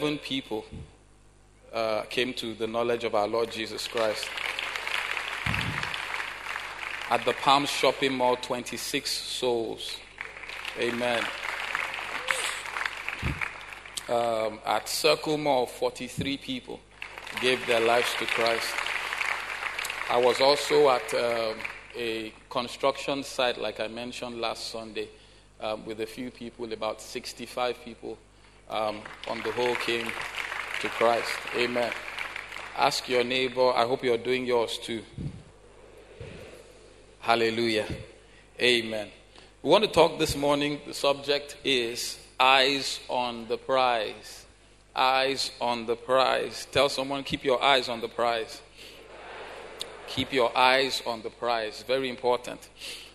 11 people uh, came to the knowledge of our Lord Jesus Christ. At the Palm Shopping Mall, 26 souls. Amen. Um, at Circle Mall, 43 people gave their lives to Christ. I was also at um, a construction site, like I mentioned last Sunday, um, with a few people, about 65 people um, on the whole came to Christ. Amen. Ask your neighbor, I hope you're doing yours too. Hallelujah. Amen. We want to talk this morning. The subject is eyes on the prize. Eyes on the prize. Tell someone, keep your eyes on the prize. Keep your eyes on the prize. Very important.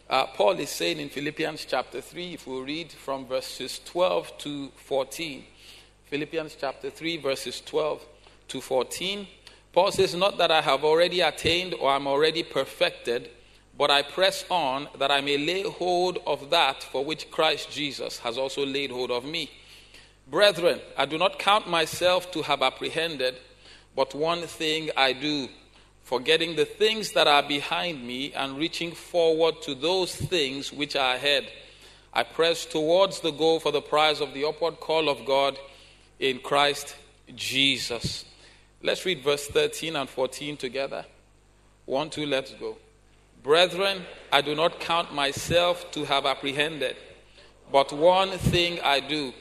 Uh, Paul is saying in Philippians chapter 3, if we read from verses 12 to 14, Philippians chapter 3, verses 12 to 14, Paul says, Not that I have already attained or I am already perfected but I press on that I may lay hold of that for which Christ Jesus has also laid hold of me. Brethren, I do not count myself to have apprehended, but one thing I do, forgetting the things that are behind me and reaching forward to those things which are ahead. I press towards the goal for the prize of the upward call of God in Christ Jesus. Let's read verse 13 and 14 together. One, two, let's go. Brethren, I do not count myself to have apprehended, but one thing I do,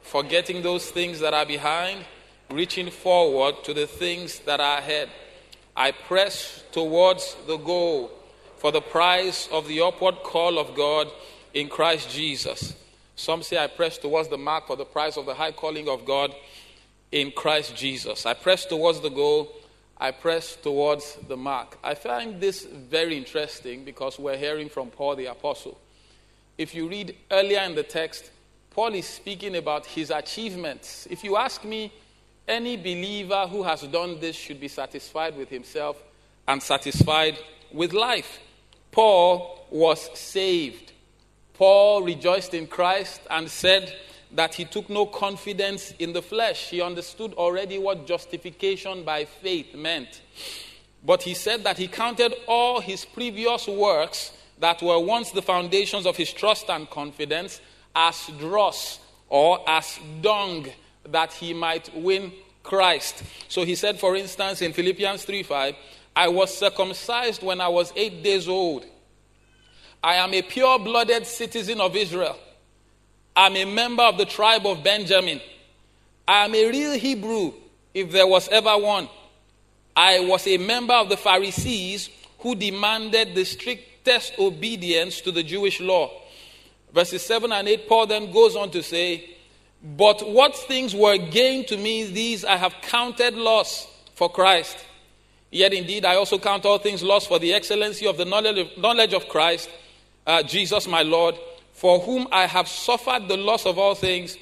forgetting those things that are behind, reaching forward to the things that are ahead. I press towards the goal for the prize of the upward call of God in Christ Jesus. Some say I press towards the mark for the prize of the high calling of God in Christ Jesus. I press towards the goal I press towards the mark. I find this very interesting because we're hearing from Paul the Apostle. If you read earlier in the text, Paul is speaking about his achievements. If you ask me, any believer who has done this should be satisfied with himself and satisfied with life. Paul was saved. Paul rejoiced in Christ and said, that he took no confidence in the flesh. He understood already what justification by faith meant. But he said that he counted all his previous works that were once the foundations of his trust and confidence as dross or as dung that he might win Christ. So he said, for instance, in Philippians 3 5, I was circumcised when I was eight days old. I am a pure blooded citizen of Israel. I'm a member of the tribe of Benjamin. I'm a real Hebrew, if there was ever one. I was a member of the Pharisees who demanded the strictest obedience to the Jewish law. Verses 7 and 8, Paul then goes on to say, But what things were gained to me, these I have counted loss for Christ. Yet indeed, I also count all things lost for the excellency of the knowledge of Christ, uh, Jesus my Lord for whom I have suffered the loss of all things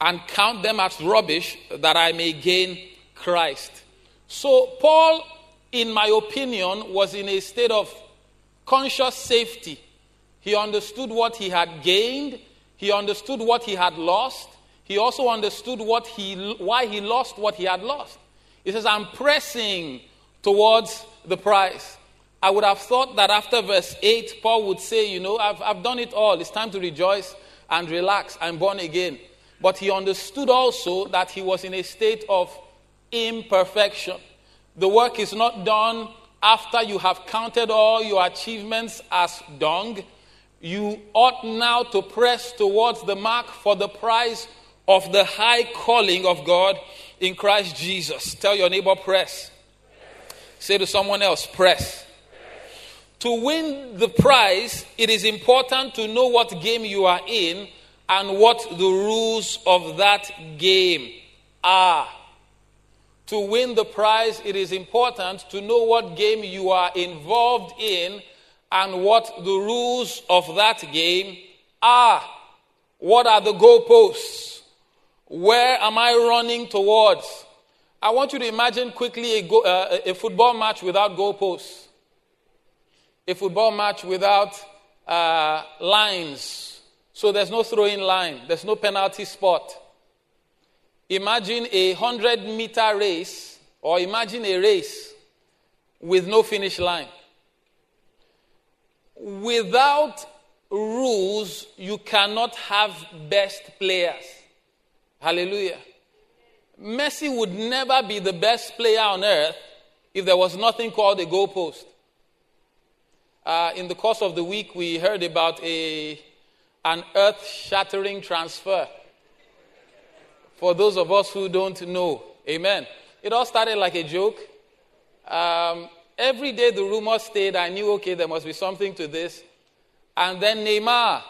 and count them as rubbish that I may gain Christ. So, Paul, in my opinion, was in a state of conscious safety. He understood what he had gained, he understood what he had lost, he also understood what he, why he lost what he had lost. He says, I'm pressing towards the prize. I would have thought that after verse 8, Paul would say, You know, I've, I've done it all. It's time to rejoice and relax. I'm born again. But he understood also that he was in a state of imperfection. The work is not done after you have counted all your achievements as dung. You ought now to press towards the mark for the prize of the high calling of God in Christ Jesus. Tell your neighbor, press. Say to someone else, press. To win the prize, it is important to know what game you are in and what the rules of that game are. To win the prize, it is important to know what game you are involved in and what the rules of that game are. What are the goalposts? Where am I running towards? I want you to imagine quickly a, go, uh, a football match without goalposts a football match without uh, lines. So there's no throwing line, there's no penalty spot. Imagine a 100 meter race, or imagine a race with no finish line. Without rules, you cannot have best players. Hallelujah. Messi would never be the best player on earth if there was nothing called a goalpost. Uh, in the course of the week, we heard about a, an earth shattering transfer. For those of us who don't know, amen. It all started like a joke. Um, every day the rumor stayed, I knew, okay, there must be something to this. And then Neymar.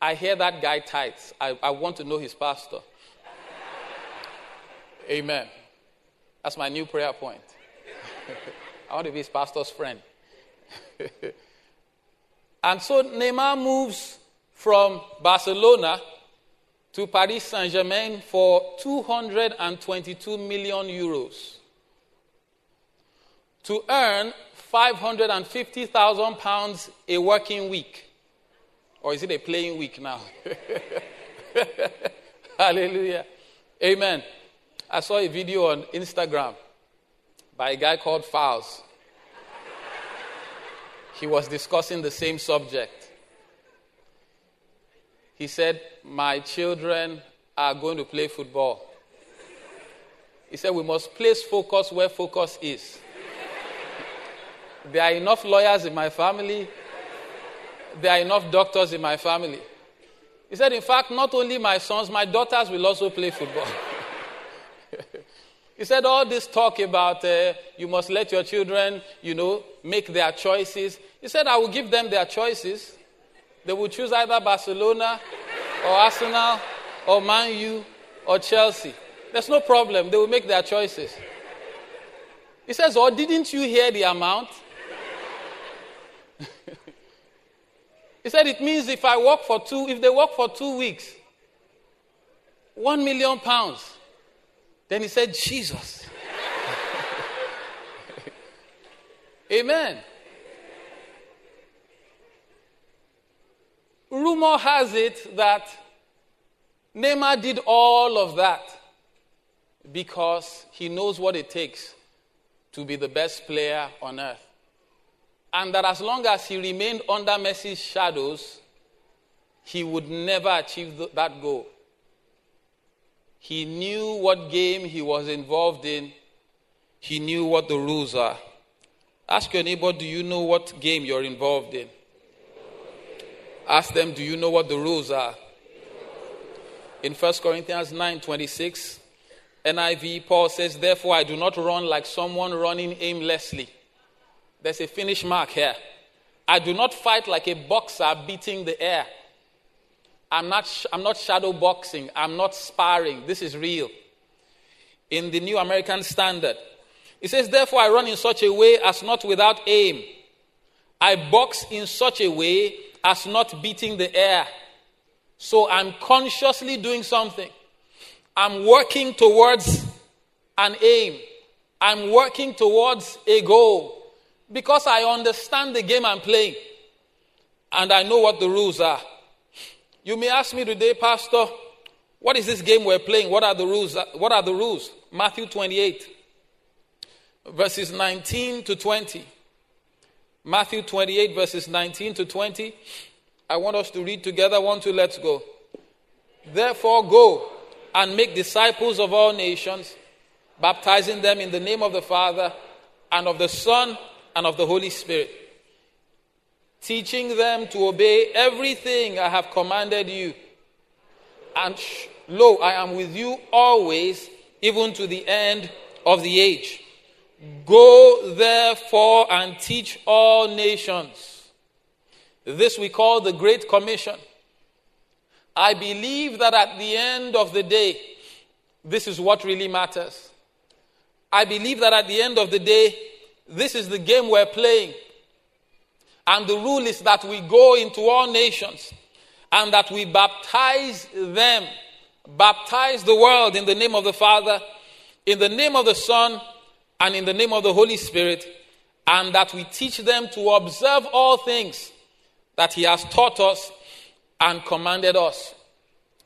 I hear that guy tithes. I, I want to know his pastor. Amen. That's my new prayer point. I want to be his pastor's friend. and so Neymar moves from Barcelona to Paris Saint Germain for 222 million euros to earn 550,000 pounds a working week. Or is it a playing week now? Hallelujah. Amen. I saw a video on Instagram by a guy called Fowles. He was discussing the same subject. He said, My children are going to play football. He said, We must place focus where focus is. There are enough lawyers in my family. There are enough doctors in my family. He said, in fact, not only my sons, my daughters will also play football. he said, all this talk about uh, you must let your children, you know, make their choices. He said, I will give them their choices. They will choose either Barcelona or Arsenal or Man U or Chelsea. There's no problem. They will make their choices. He says, Or oh, didn't you hear the amount? He said it means if I work for two, if they work for two weeks, one million pounds. Then he said, Jesus. Amen. Rumor has it that Neymar did all of that because he knows what it takes to be the best player on earth and that as long as he remained under Messi's shadows, he would never achieve that goal. He knew what game he was involved in, he knew what the rules are. Ask your neighbor, do you know what game you're involved in? Ask them, do you know what the rules are? In 1 Corinthians 9 26, NIV, Paul says, Therefore I do not run like someone running aimlessly. There's a finish mark here. I do not fight like a boxer beating the air. I'm not, sh- I'm not shadow boxing. I'm not sparring. This is real. In the New American Standard, it says, Therefore, I run in such a way as not without aim. I box in such a way as not beating the air. So I'm consciously doing something. I'm working towards an aim. I'm working towards a goal. Because I understand the game I'm playing and I know what the rules are. You may ask me today, Pastor, what is this game we're playing? What are the rules? What are the rules? Matthew 28, verses 19 to 20. Matthew 28, verses 19 to 20. I want us to read together. One, two, let's go. Therefore, go and make disciples of all nations, baptizing them in the name of the Father and of the Son and of the Holy Spirit, teaching them to obey everything I have commanded you. And lo, I am with you always, even to the end of the age. Go therefore and teach all nations. This we call the Great Commission. I believe that at the end of the day, this is what really matters. I believe that at the end of the day, this is the game we're playing. And the rule is that we go into all nations and that we baptize them, baptize the world in the name of the Father, in the name of the Son, and in the name of the Holy Spirit, and that we teach them to observe all things that He has taught us and commanded us.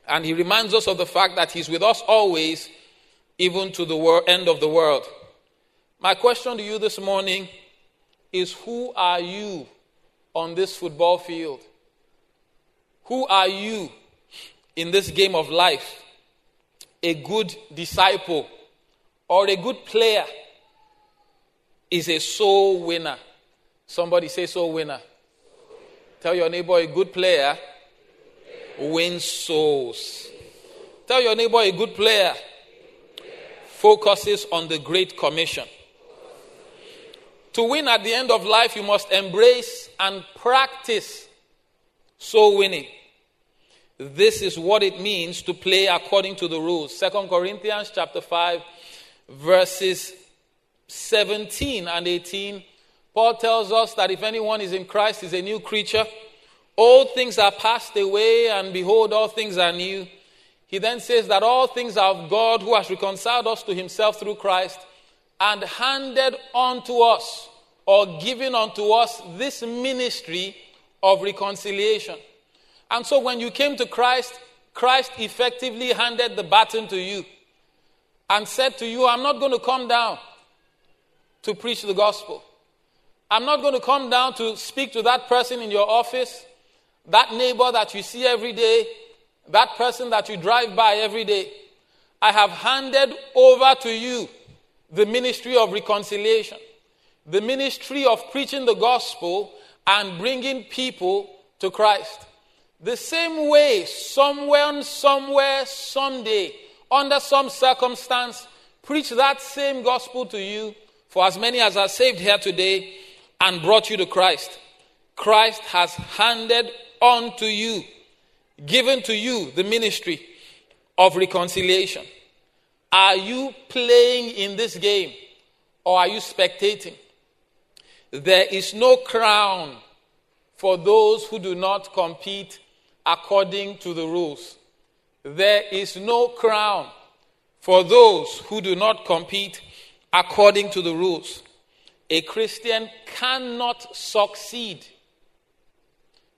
And he reminds us of the fact that he's with us always, even to the end of the world. My question to you this morning is Who are you on this football field? Who are you in this game of life? A good disciple or a good player is a soul winner. Somebody say soul winner. Tell your neighbor a good player wins souls. Tell your neighbor a good player focuses on the Great Commission. To win at the end of life, you must embrace and practice soul winning. This is what it means to play according to the rules. Second Corinthians chapter 5 verses 17 and 18. Paul tells us that if anyone is in Christ, is a new creature. Old things are passed away, and behold, all things are new. He then says that all things are of God who has reconciled us to himself through Christ and handed unto us or given unto us this ministry of reconciliation. And so when you came to Christ, Christ effectively handed the baton to you and said to you, I'm not going to come down to preach the gospel. I'm not going to come down to speak to that person in your office, that neighbor that you see every day, that person that you drive by every day. I have handed over to you the ministry of reconciliation, the ministry of preaching the gospel and bringing people to Christ. The same way, somewhere, somewhere, someday, under some circumstance, preach that same gospel to you for as many as are saved here today and brought you to Christ. Christ has handed on to you, given to you the ministry of reconciliation. Are you playing in this game or are you spectating? There is no crown for those who do not compete according to the rules. There is no crown for those who do not compete according to the rules. A Christian cannot succeed,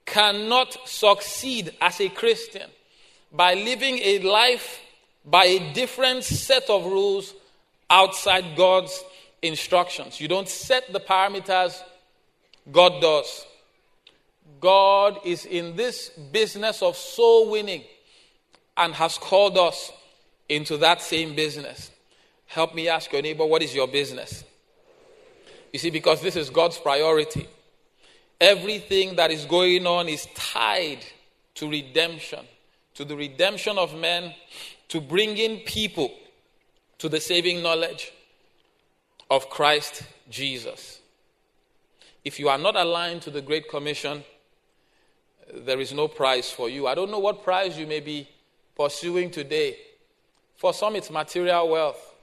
cannot succeed as a Christian by living a life by a different set of rules outside God's instructions. You don't set the parameters, God does. God is in this business of soul winning and has called us into that same business. Help me ask your neighbor, what is your business? You see, because this is God's priority. Everything that is going on is tied to redemption, to the redemption of men, to bringing people to the saving knowledge of Christ Jesus. If you are not aligned to the Great Commission, there is no prize for you. I don't know what prize you may be pursuing today. For some, it's material wealth.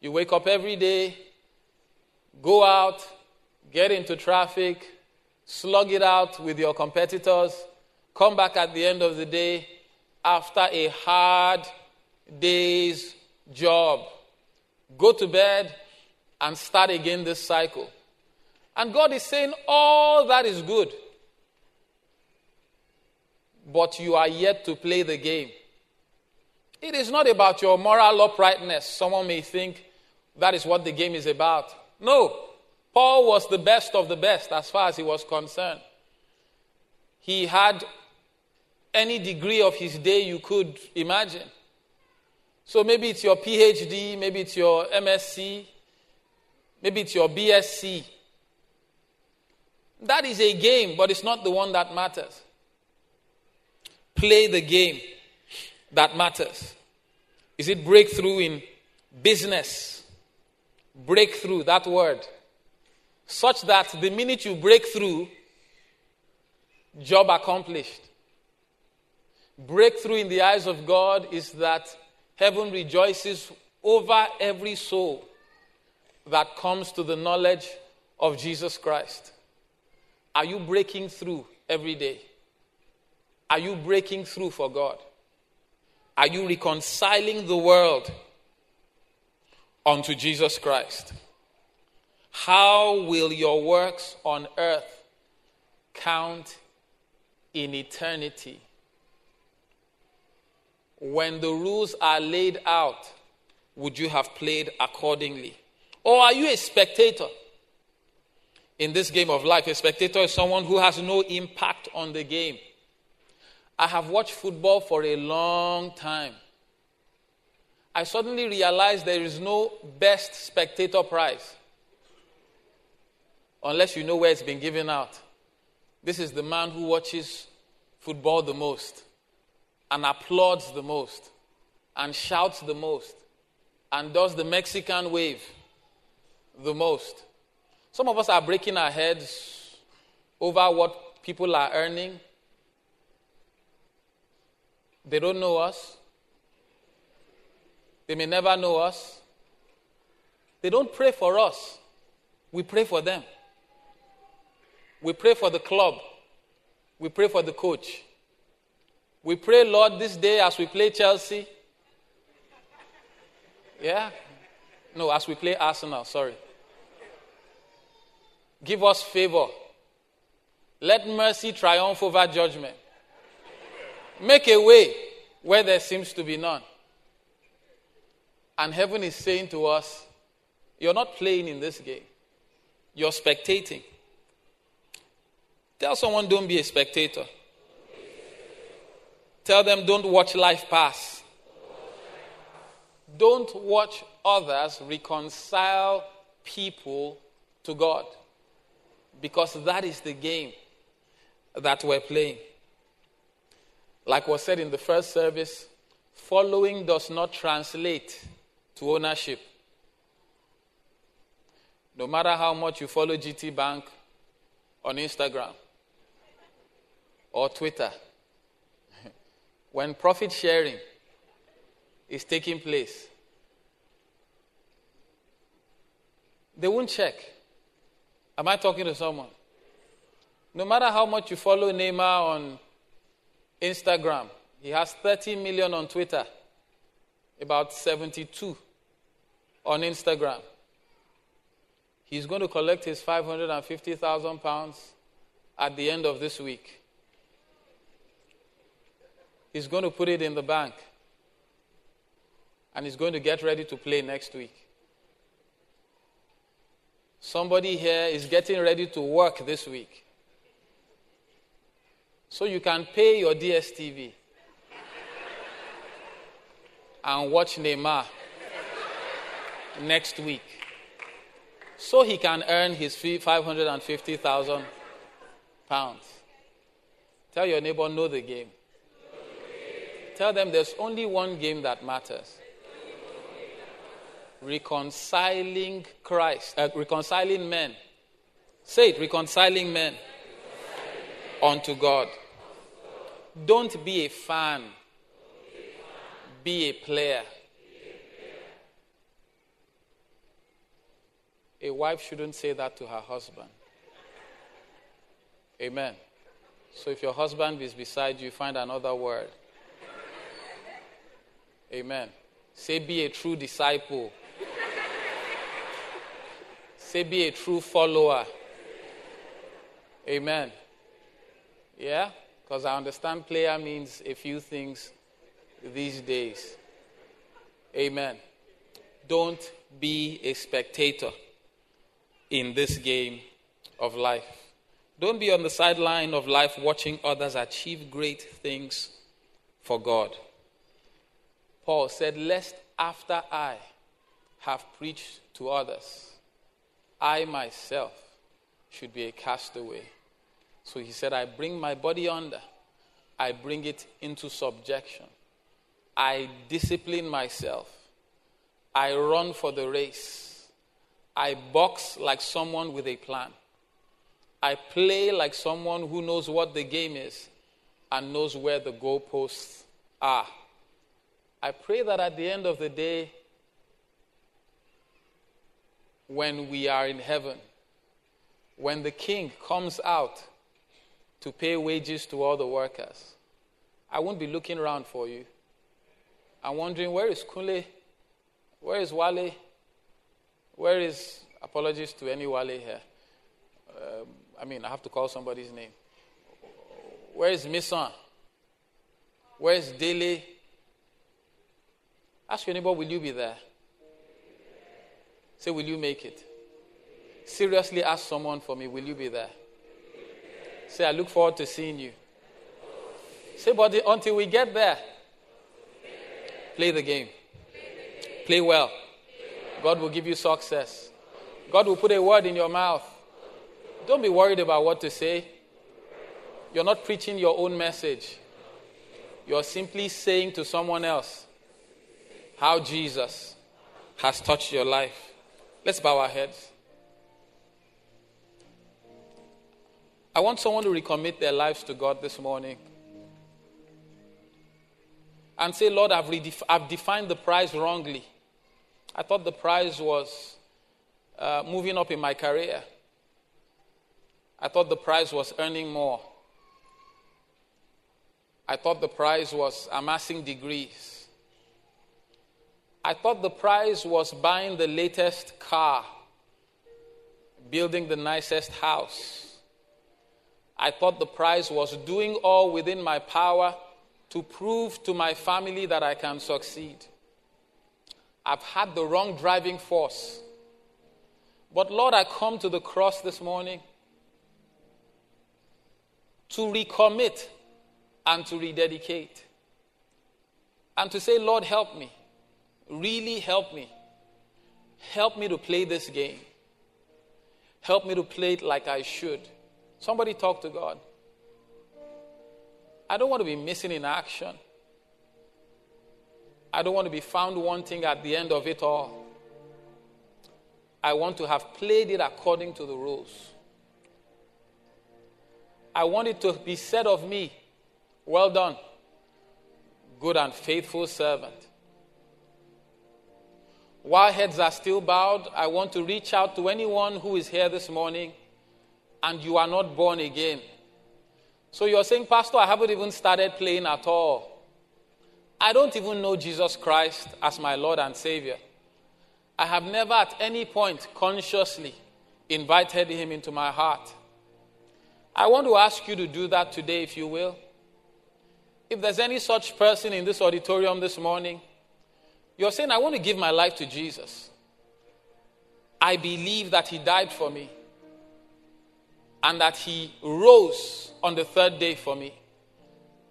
You wake up every day, go out, get into traffic, slug it out with your competitors, come back at the end of the day after a hard day's job, go to bed, and start again this cycle. And God is saying, all that is good, but you are yet to play the game. It is not about your moral uprightness. Someone may think that is what the game is about. No. Paul was the best of the best as far as he was concerned. He had any degree of his day you could imagine. So maybe it's your PhD, maybe it's your MSc, maybe it's your BSc. That is a game, but it's not the one that matters. Play the game that matters. Is it breakthrough in business? Breakthrough, that word. Such that the minute you break through, job accomplished. Breakthrough in the eyes of God is that heaven rejoices over every soul that comes to the knowledge of Jesus Christ. Are you breaking through every day? Are you breaking through for God? Are you reconciling the world unto Jesus Christ? How will your works on earth count in eternity? When the rules are laid out, would you have played accordingly? Or are you a spectator? In this game of life, a spectator is someone who has no impact on the game. I have watched football for a long time. I suddenly realized there is no best spectator prize unless you know where it's been given out. This is the man who watches football the most and applauds the most and shouts the most and does the Mexican wave the most. Some of us are breaking our heads over what people are earning. They don't know us. They may never know us. They don't pray for us. We pray for them. We pray for the club. We pray for the coach. We pray, Lord, this day as we play Chelsea. Yeah? No, as we play Arsenal, sorry. Give us favor. Let mercy triumph over judgment. Make a way where there seems to be none. And heaven is saying to us, You're not playing in this game, you're spectating. Tell someone, don't be a spectator. Tell them, don't watch life pass. Don't watch others reconcile people to God. Because that is the game that we're playing. Like was said in the first service, following does not translate to ownership. No matter how much you follow GT Bank on Instagram, or Twitter, when profit sharing is taking place, they won't check. Am I talking to someone? No matter how much you follow Neymar on Instagram, he has 30 million on Twitter, about 72 on Instagram. He's going to collect his 550,000 pounds at the end of this week. He's going to put it in the bank. And he's going to get ready to play next week. Somebody here is getting ready to work this week. So you can pay your DSTV and watch Neymar next week. So he can earn his 550,000 pounds. Tell your neighbor, know the game. Tell them there's only one game that matters reconciling Christ, uh, reconciling men. Say it, reconciling men unto God. Don't be a fan, be a player. A wife shouldn't say that to her husband. Amen. So if your husband is beside you, find another word. Amen. Say, be a true disciple. Say, be a true follower. Amen. Yeah? Because I understand player means a few things these days. Amen. Don't be a spectator in this game of life. Don't be on the sideline of life watching others achieve great things for God. Paul said, Lest after I have preached to others, I myself should be a castaway. So he said, I bring my body under, I bring it into subjection. I discipline myself. I run for the race. I box like someone with a plan. I play like someone who knows what the game is and knows where the goalposts are. I pray that at the end of the day, when we are in heaven, when the king comes out to pay wages to all the workers, I won't be looking around for you. I'm wondering, where is Kule? Where is Wale? Where is, apologies to any Wale here. Um, I mean, I have to call somebody's name. Where is Misan? Where is Dele? Ask your neighbor, will you be there? Say, will you make it? Seriously ask someone for me, will you be there? Say, I look forward to seeing you. Say, but until we get there, play the game. Play well. God will give you success. God will put a word in your mouth. Don't be worried about what to say. You're not preaching your own message. You're simply saying to someone else how Jesus has touched your life. Let's bow our heads. I want someone to recommit their lives to God this morning and say, Lord, I've, redef- I've defined the prize wrongly. I thought the prize was uh, moving up in my career. I thought the prize was earning more. I thought the prize was amassing degrees. I thought the prize was buying the latest car, building the nicest house. I thought the prize was doing all within my power to prove to my family that I can succeed. I've had the wrong driving force. But Lord, I come to the cross this morning to recommit and to rededicate. And to say, Lord, help me. Really help me. Help me to play this game. Help me to play it like I should. Somebody talk to God. I don't want to be missing in action. I don't want to be found wanting at the end of it all. I want to have played it according to the rules. I want it to be said of me, well done, good and faithful servant. While heads are still bowed, I want to reach out to anyone who is here this morning and you are not born again. So you're saying, Pastor, I haven't even started playing at all. I don't even know Jesus Christ as my Lord and Savior. I have never at any point consciously invited Him into my heart. I want to ask you to do that today, if you will. If there's any such person in this auditorium this morning, you're saying, I want to give my life to Jesus. I believe that He died for me and that He rose on the third day for me,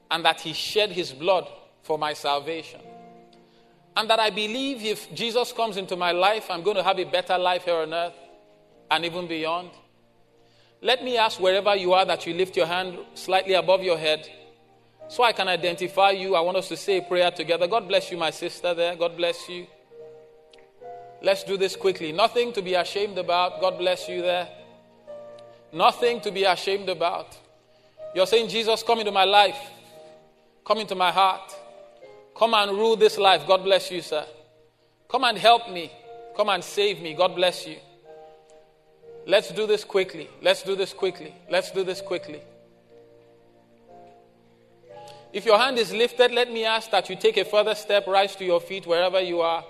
and that He shed His blood for my salvation. And that I believe if Jesus comes into my life, I'm going to have a better life here on earth and even beyond. Let me ask wherever you are that you lift your hand slightly above your head so I can identify you. I want us to say a prayer together. God bless you, my sister there. God bless you. Let's do this quickly. Nothing to be ashamed about. God bless you there. Nothing to be ashamed about. You're saying, Jesus, come into my life, come into my heart, come and rule this life. God bless you, sir. Come and help me, come and save me. God bless you. Let's do this quickly. Let's do this quickly. Let's do this quickly. If your hand is lifted, let me ask that you take a further step, rise to your feet wherever you are.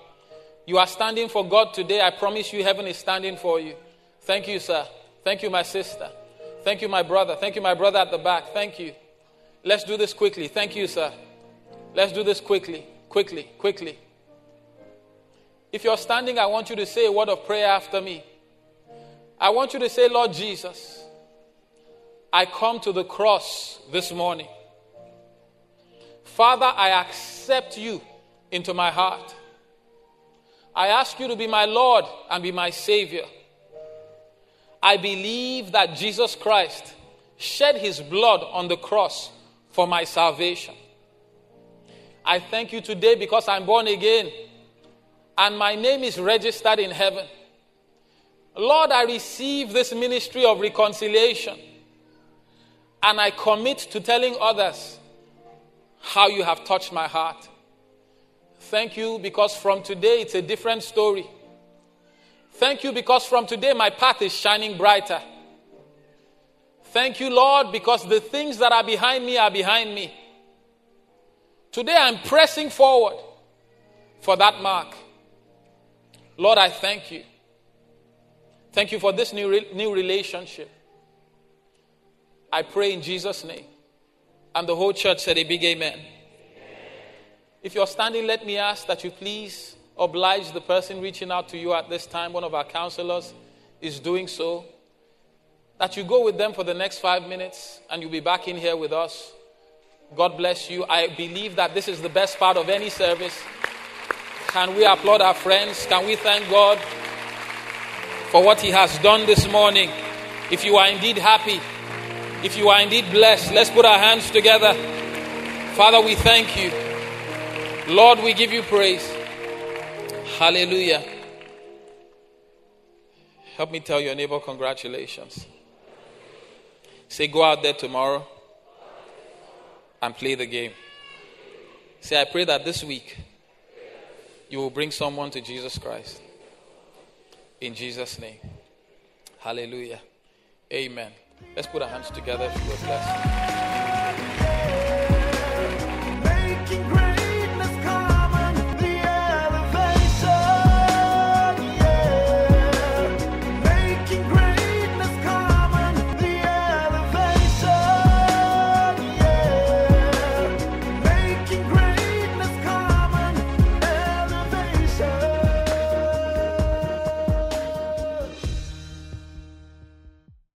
You are standing for God today. I promise you, heaven is standing for you. Thank you, sir. Thank you, my sister. Thank you, my brother. Thank you, my brother at the back. Thank you. Let's do this quickly. Thank you, sir. Let's do this quickly, quickly, quickly. If you're standing, I want you to say a word of prayer after me. I want you to say, Lord Jesus, I come to the cross this morning. Father, I accept you into my heart. I ask you to be my Lord and be my Savior. I believe that Jesus Christ shed his blood on the cross for my salvation. I thank you today because I'm born again and my name is registered in heaven. Lord, I receive this ministry of reconciliation and I commit to telling others how you have touched my heart. Thank you because from today it's a different story. Thank you because from today my path is shining brighter. Thank you, Lord, because the things that are behind me are behind me. Today I'm pressing forward for that mark. Lord, I thank you. Thank you for this new, re- new relationship. I pray in Jesus' name. And the whole church said a big amen. If you're standing, let me ask that you please oblige the person reaching out to you at this time. One of our counselors is doing so. That you go with them for the next five minutes and you'll be back in here with us. God bless you. I believe that this is the best part of any service. Can we applaud our friends? Can we thank God for what He has done this morning? If you are indeed happy, if you are indeed blessed, let's put our hands together. Father, we thank you. Lord, we give you praise. Hallelujah. Help me tell your neighbor, congratulations. Say, go out there tomorrow and play the game. Say, I pray that this week you will bring someone to Jesus Christ. In Jesus' name. Hallelujah. Amen. Let's put our hands together you are blessed.